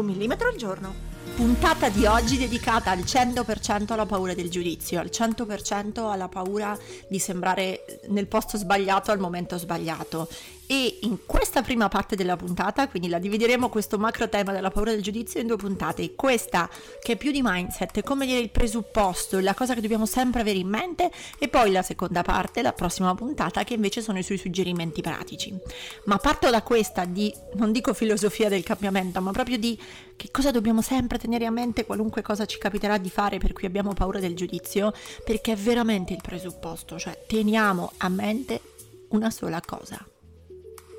Un millimetro al giorno. Puntata di oggi dedicata al 100% alla paura del giudizio, al 100% alla paura di sembrare nel posto sbagliato al momento sbagliato e in questa prima parte della puntata, quindi la divideremo questo macro tema della paura del giudizio in due puntate. Questa che è più di mindset, come dire il presupposto, la cosa che dobbiamo sempre avere in mente e poi la seconda parte, la prossima puntata che invece sono i suoi suggerimenti pratici. Ma parto da questa di non dico filosofia del cambiamento, ma proprio di che cosa dobbiamo sempre tenere a mente qualunque cosa ci capiterà di fare per cui abbiamo paura del giudizio, perché è veramente il presupposto, cioè teniamo a mente una sola cosa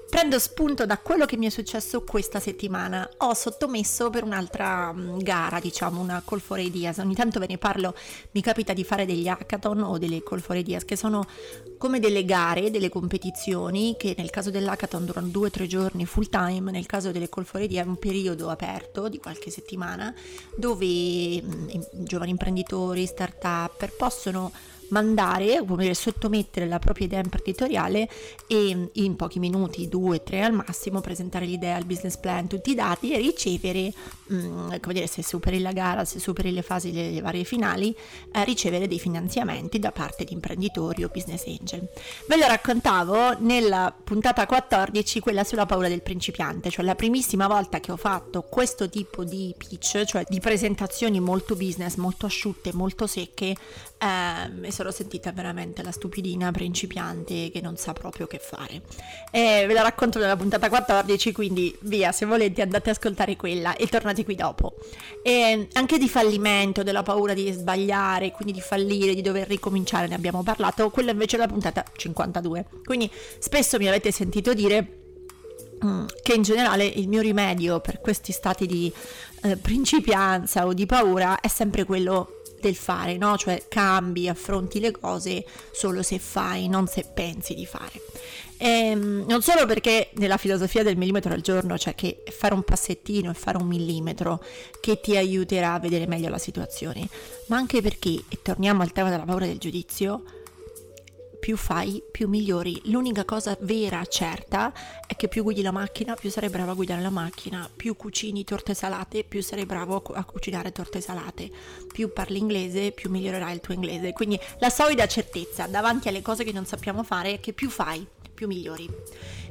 Prendo spunto da quello che mi è successo questa settimana. Ho sottomesso per un'altra mm, gara, diciamo, una Call for Ideas. Ogni tanto ve ne parlo, mi capita di fare degli hackathon o delle Call for Ideas, che sono come delle gare, delle competizioni, che nel caso dell'hackathon durano due o tre giorni full time, nel caso delle Call for Ideas è un periodo aperto di qualche settimana, dove mm, giovani imprenditori, start-up possono mandare, come dire, sottomettere la propria idea imprenditoriale e in pochi minuti, due, tre al massimo, presentare l'idea, il business plan, tutti i dati e ricevere, mh, mm, come dire, se superi la gara, se superi le fasi, le, le varie finali, eh, ricevere dei finanziamenti da parte di imprenditori o business angel. Ve lo raccontavo nella puntata 14, quella sulla paura del principiante, cioè la primissima volta che ho fatto questo tipo di pitch, cioè di presentazioni molto business, molto asciutte, molto secche, eh, sono sentita veramente la stupidina principiante che non sa proprio che fare. E ve la racconto nella puntata 14, quindi via, se volete andate ad ascoltare quella e tornate qui dopo. E anche di fallimento, della paura di sbagliare, quindi di fallire, di dover ricominciare, ne abbiamo parlato, quella invece è la puntata 52. Quindi spesso mi avete sentito dire mm, che in generale il mio rimedio per questi stati di eh, principianza o di paura è sempre quello del fare, no? Cioè cambi, affronti le cose solo se fai, non se pensi di fare. E, ehm, non solo perché nella filosofia del millimetro al giorno cioè che fare un passettino e fare un millimetro che ti aiuterà a vedere meglio la situazione, ma anche perché, e torniamo al tema della paura del giudizio, più fai, più migliori. L'unica cosa vera, certa, è che più guidi la macchina, più sarai bravo a guidare la macchina, più cucini torte salate, più sarai bravo a cucinare torte salate, più parli inglese, più migliorerai il tuo inglese. Quindi la solida certezza davanti alle cose che non sappiamo fare è che più fai, più migliori.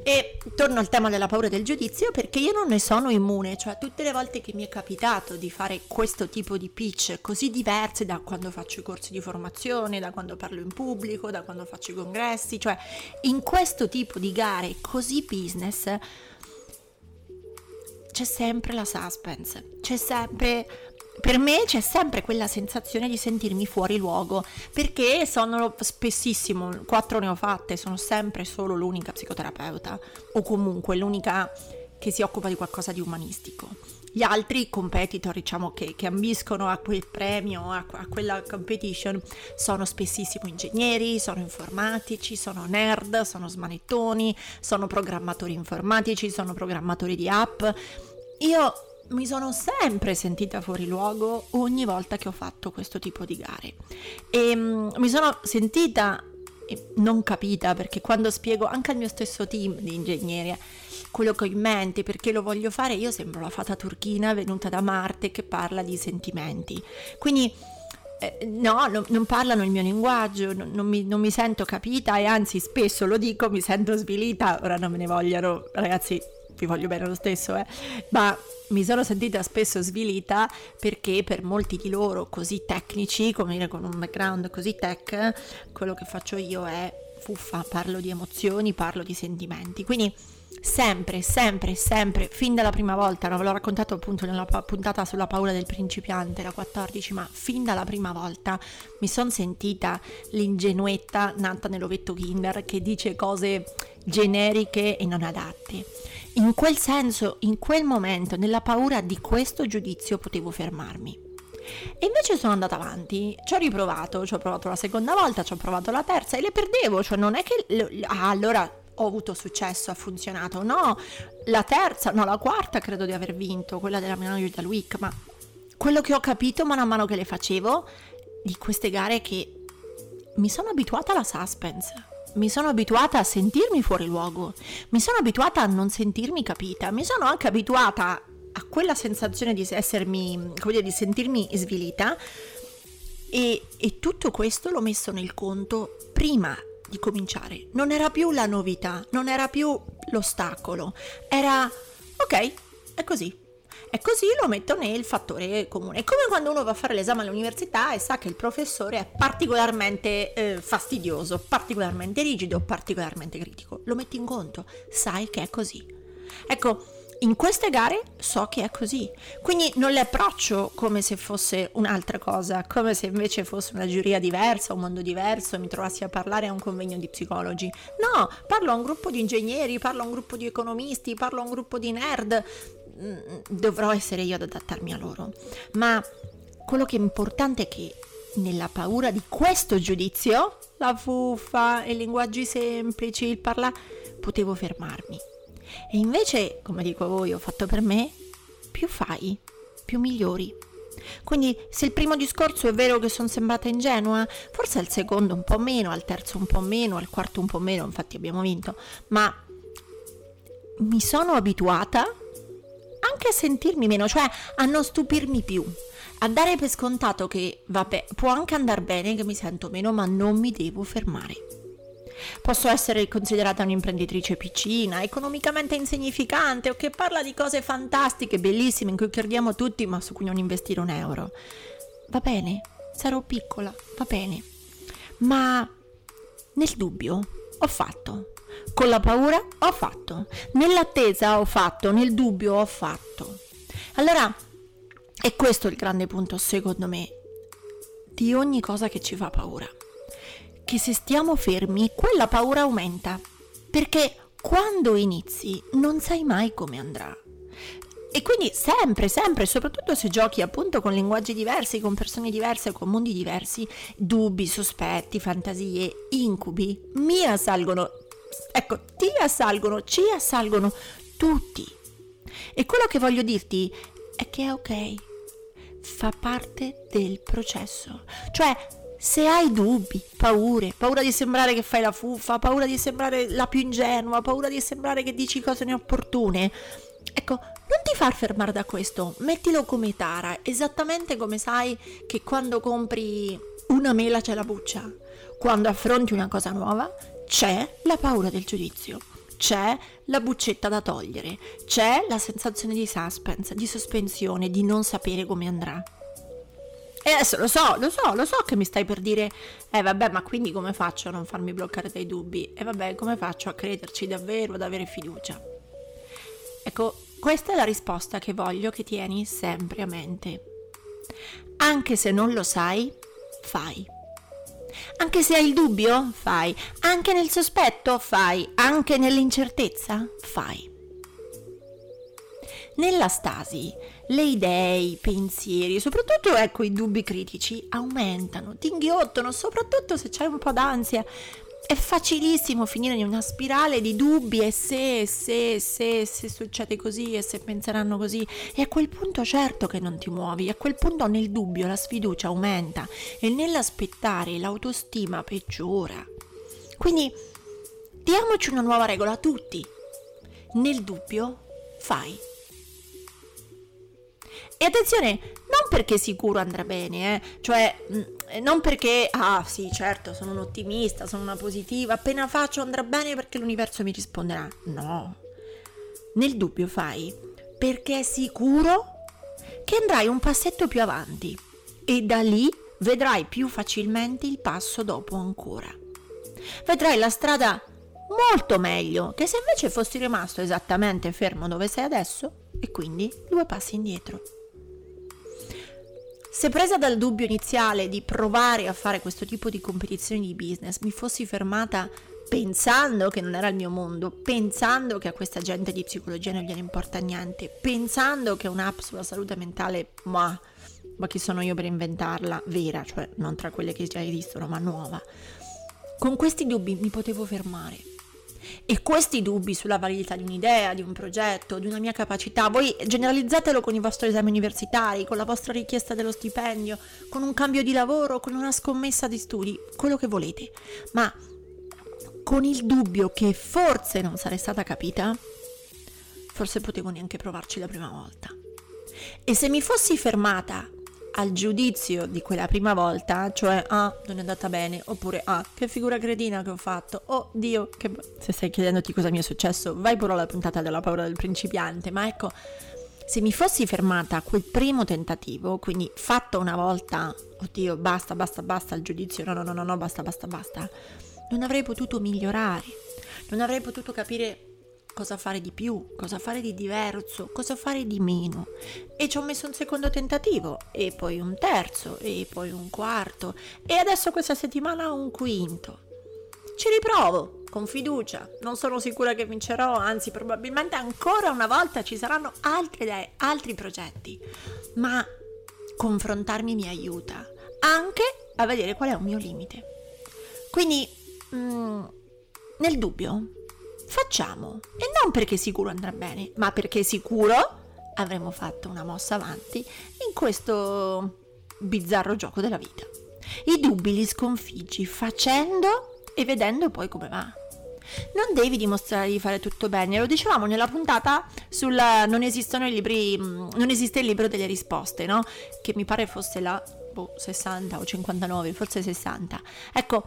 E torno al tema della paura del giudizio perché io non ne sono immune, cioè tutte le volte che mi è capitato di fare questo tipo di pitch così diverse da quando faccio i corsi di formazione, da quando parlo in pubblico, da quando faccio i congressi, cioè in questo tipo di gare così business c'è sempre la suspense, c'è sempre per me c'è sempre quella sensazione di sentirmi fuori luogo perché sono spessissimo, quattro ne ho fatte, sono sempre solo l'unica psicoterapeuta o comunque l'unica che si occupa di qualcosa di umanistico. Gli altri competitor, diciamo, che, che ambiscono a quel premio, a, a, quella competition, sono spessissimo ingegneri, sono informatici, sono nerd, sono smanettoni, sono programmatori informatici, sono programmatori di app. Io mi sono sempre sentita fuori luogo ogni volta che ho fatto questo tipo di gare. E um, mi sono sentita non capita perché quando spiego anche al mio stesso team di ingegneri quello che ho in mente perché lo voglio fare io sembro la fata turchina venuta da Marte che parla di sentimenti. Quindi eh, no, no, non parlano il mio linguaggio, non, non, mi, non mi sento capita e anzi spesso lo dico, mi sento svilita, ora non me ne vogliano, ragazzi, vi voglio bene lo stesso, eh, ma mi sono sentita spesso svilita perché per molti di loro così tecnici, come dire con un background così tech, quello che faccio io è fuffa, parlo di emozioni, parlo di sentimenti. Quindi sempre, sempre, sempre, fin dalla prima volta, non ve l'ho raccontato appunto nella puntata sulla paura del principiante, la 14, ma fin dalla prima volta mi sono sentita l'ingenuetta nata nell'ovetto kinder che dice cose generiche e non adatte. In quel senso, in quel momento, nella paura di questo giudizio potevo fermarmi. E invece sono andata avanti, ci ho riprovato, ci ho provato la seconda volta, ci ho provato la terza e le perdevo, cioè non è che ah, allora ho avuto successo, ha funzionato, no, la terza, no, la quarta credo di aver vinto, quella della Milano Digital Week, ma quello che ho capito man mano che le facevo di queste gare è che mi sono abituata alla suspense. Mi sono abituata a sentirmi fuori luogo, mi sono abituata a non sentirmi capita, mi sono anche abituata a quella sensazione di essermi, come dire, di sentirmi svilita e, e tutto questo l'ho messo nel conto prima di cominciare. Non era più la novità, non era più l'ostacolo, era ok, è così. E così lo metto nel fattore comune. È come quando uno va a fare l'esame all'università e sa che il professore è particolarmente eh, fastidioso, particolarmente rigido, particolarmente critico. Lo metti in conto, sai che è così. Ecco, in queste gare so che è così, quindi non le approccio come se fosse un'altra cosa, come se invece fosse una giuria diversa, un mondo diverso mi trovassi a parlare a un convegno di psicologi. No, parlo a un gruppo di ingegneri, parlo a un gruppo di economisti, parlo a un gruppo di nerd, dovrò essere io ad adattarmi a loro. Ma quello che è importante è che nella paura di questo giudizio, la fuffa, i linguaggi semplici, il parlare, potevo fermarmi e invece, come dico a voi, ho fatto per me, più fai, più migliori. Quindi se il primo discorso è vero che sono sembrata ingenua, forse al secondo un po' meno, al terzo un po' meno, al quarto un po' meno, infatti abbiamo vinto, ma mi sono abituata anche a sentirmi meno, cioè a non stupirmi più, a dare per scontato che vabbè, può anche andare bene che mi sento meno, ma non mi devo fermare. Posso essere considerata un'imprenditrice piccina, economicamente insignificante o che parla di cose fantastiche, bellissime, in cui crediamo tutti, ma su cui non investire un euro. Va bene, sarò piccola, va bene. Ma nel dubbio ho fatto. Con la paura ho fatto. Nell'attesa ho fatto. Nel dubbio ho fatto. Allora, è questo il grande punto, secondo me, di ogni cosa che ci fa paura che se stiamo fermi quella paura aumenta, perché quando inizi non sai mai come andrà. E quindi sempre, sempre, soprattutto se giochi appunto con linguaggi diversi, con persone diverse, con mondi diversi, dubbi, sospetti, fantasie, incubi, mi assalgono, ecco, ti assalgono, ci assalgono tutti. E quello che voglio dirti è che è ok, fa parte del processo. Cioè, se hai dubbi, paure, paura di sembrare che fai la fuffa, paura di sembrare la più ingenua, paura di sembrare che dici cose inopportune, ecco, non ti far fermare da questo, mettilo come tara, esattamente come sai che quando compri una mela c'è la buccia, quando affronti una cosa nuova c'è la paura del giudizio, c'è la buccetta da togliere, c'è la sensazione di suspense, di sospensione, di non sapere come andrà. E adesso lo so, lo so, lo so che mi stai per dire, eh vabbè, ma quindi come faccio a non farmi bloccare dai dubbi? E vabbè, come faccio a crederci davvero, ad avere fiducia? Ecco, questa è la risposta che voglio che tieni sempre a mente. Anche se non lo sai, fai. Anche se hai il dubbio, fai. Anche nel sospetto, fai. Anche nell'incertezza, fai. Nella stasi le idee, i pensieri, soprattutto ecco i dubbi critici aumentano, ti inghiottono, soprattutto se c'è un po' d'ansia. È facilissimo finire in una spirale di dubbi e se, se, se, se succede così e se penseranno così. E a quel punto certo che non ti muovi, a quel punto nel dubbio la sfiducia aumenta e nell'aspettare l'autostima peggiora. Quindi diamoci una nuova regola a tutti. Nel dubbio fai e attenzione, non perché sicuro andrà bene, eh? cioè mm, non perché, ah sì certo, sono un ottimista, sono una positiva, appena faccio andrà bene perché l'universo mi risponderà. No, nel dubbio fai perché è sicuro che andrai un passetto più avanti e da lì vedrai più facilmente il passo dopo ancora. Vedrai la strada molto meglio che se invece fossi rimasto esattamente fermo dove sei adesso e quindi due passi indietro. Se presa dal dubbio iniziale di provare a fare questo tipo di competizioni di business mi fossi fermata pensando che non era il mio mondo, pensando che a questa gente di psicologia non gliene importa niente, pensando che un'app sulla salute mentale, ma, ma chi sono io per inventarla, vera, cioè non tra quelle che già esistono, ma nuova. Con questi dubbi mi potevo fermare. E questi dubbi sulla validità di un'idea, di un progetto, di una mia capacità, voi generalizzatelo con i vostri esami universitari, con la vostra richiesta dello stipendio, con un cambio di lavoro, con una scommessa di studi, quello che volete. Ma con il dubbio che forse non sarei stata capita, forse potevo neanche provarci la prima volta. E se mi fossi fermata al giudizio di quella prima volta, cioè ah, non è andata bene, oppure ah, che figura cretina che ho fatto, oh Dio, che... se stai chiedendoti cosa mi è successo, vai pure alla puntata della paura del principiante, ma ecco, se mi fossi fermata a quel primo tentativo, quindi fatto una volta, oddio, basta, basta, basta, il giudizio, no, no, no, no, no basta, basta, basta, non avrei potuto migliorare, non avrei potuto capire cosa fare di più, cosa fare di diverso, cosa fare di meno. E ci ho messo un secondo tentativo, e poi un terzo, e poi un quarto, e adesso questa settimana un quinto. Ci riprovo, con fiducia, non sono sicura che vincerò, anzi probabilmente ancora una volta ci saranno altre idee, altri progetti, ma confrontarmi mi aiuta anche a vedere qual è un mio limite. Quindi, mm, nel dubbio, facciamo. E non perché sicuro andrà bene, ma perché sicuro avremo fatto una mossa avanti in questo bizzarro gioco della vita. I dubbi li sconfiggi facendo e vedendo poi come va. Non devi dimostrare di fare tutto bene, lo dicevamo nella puntata sul non esistono i libri, mm, non esiste il libro delle risposte, no? Che mi pare fosse la boh, 60 o 59, forse 60. Ecco,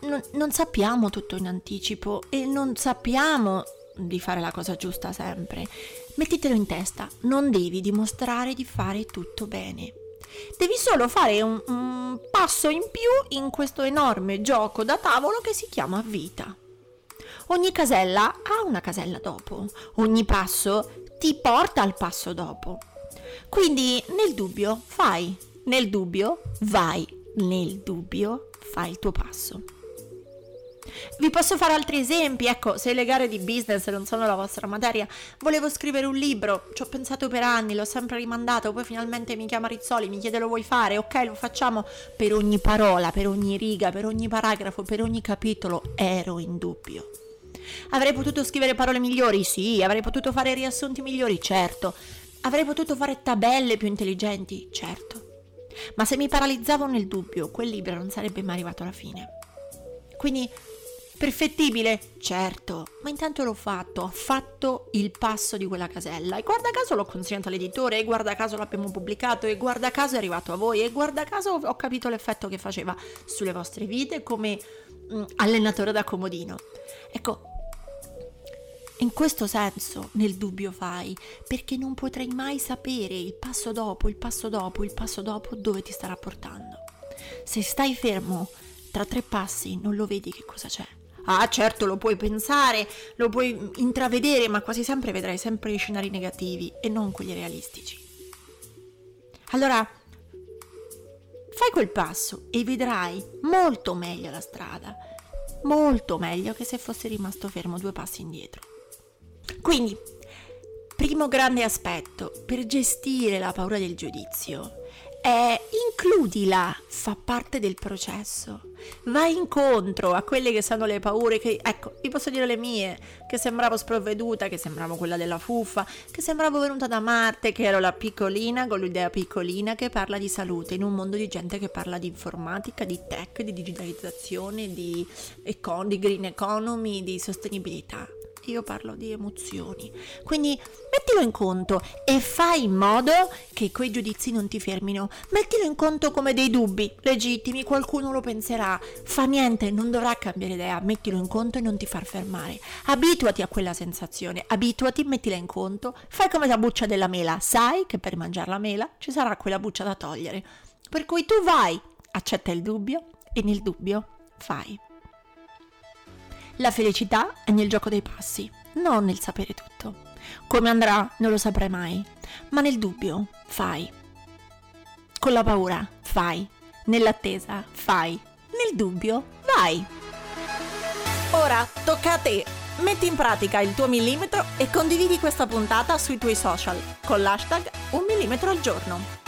non, non sappiamo tutto in anticipo e non sappiamo di fare la cosa giusta sempre. Mettitelo in testa, non devi dimostrare di fare tutto bene. Devi solo fare un, un, passo in più in questo enorme gioco da tavolo che si chiama vita. Ogni casella ha una casella dopo, ogni passo ti porta al passo dopo. Quindi nel dubbio fai, nel dubbio vai, nel dubbio fai il tuo passo. Vi posso fare altri esempi, ecco, se le gare di business non sono la vostra materia, volevo scrivere un libro, ci ho pensato per anni, l'ho sempre rimandato, poi finalmente mi chiama Rizzoli, mi chiede lo vuoi fare, ok lo facciamo, per ogni parola, per ogni riga, per ogni paragrafo, per ogni capitolo ero in dubbio. Avrei potuto scrivere parole migliori? Sì. Avrei potuto fare riassunti migliori? Certo. Avrei potuto fare tabelle più intelligenti? Certo. Ma se mi paralizzavo nel dubbio, quel libro non sarebbe mai arrivato alla fine. Quindi, perfettibile? Certo, ma intanto l'ho fatto, ho fatto il passo di quella casella e guarda caso l'ho consegnato all'editore e guarda caso l'abbiamo pubblicato e guarda caso è arrivato a voi e guarda caso ho capito l'effetto che faceva sulle vostre vite come mm, allenatore da comodino. Ecco, in questo senso nel dubbio fai, perché non potrai mai sapere il passo dopo, il passo dopo, il passo dopo dove ti starà portando. Se stai fermo tra tre passi non lo vedi che cosa c'è. Ah, certo, lo puoi pensare, lo puoi intravedere, ma quasi sempre vedrai sempre gli scenari negativi e non quelli realistici. Allora, fai quel passo e vedrai molto meglio la strada, molto meglio che se fossi rimasto fermo due passi indietro. Quindi, primo grande aspetto per gestire la paura del giudizio è includila, fa parte del processo. Vai incontro a quelle che sono le paure che, ecco, vi posso dire le mie, che sembravo sprovveduta, che sembravo quella della fuffa, che sembravo venuta da Marte, che ero la piccolina con l'idea piccolina che parla di salute in un mondo di gente che parla di informatica, di tech, di digitalizzazione, di, econ- di green economy, di sostenibilità io parlo di emozioni. Quindi mettilo in conto e fai in modo che quei giudizi non ti fermino. Mettilo in conto come dei dubbi legittimi, qualcuno lo penserà. Fa niente, non dovrà cambiare idea, mettilo in conto e non ti far fermare. Abituati a quella sensazione, abituati, mettila in conto, fai come la buccia della mela, sai che per mangiare la mela ci sarà quella buccia da togliere. Per cui tu vai, accetta il dubbio e nel dubbio fai. La felicità è nel gioco dei passi, non nel sapere tutto. Come andrà non lo saprai mai, ma nel dubbio fai. Con la paura fai. Nell'attesa fai. Nel dubbio vai. Ora tocca a te. Metti in pratica il tuo millimetro e condividi questa puntata sui tuoi social con l'hashtag un millimetro al giorno.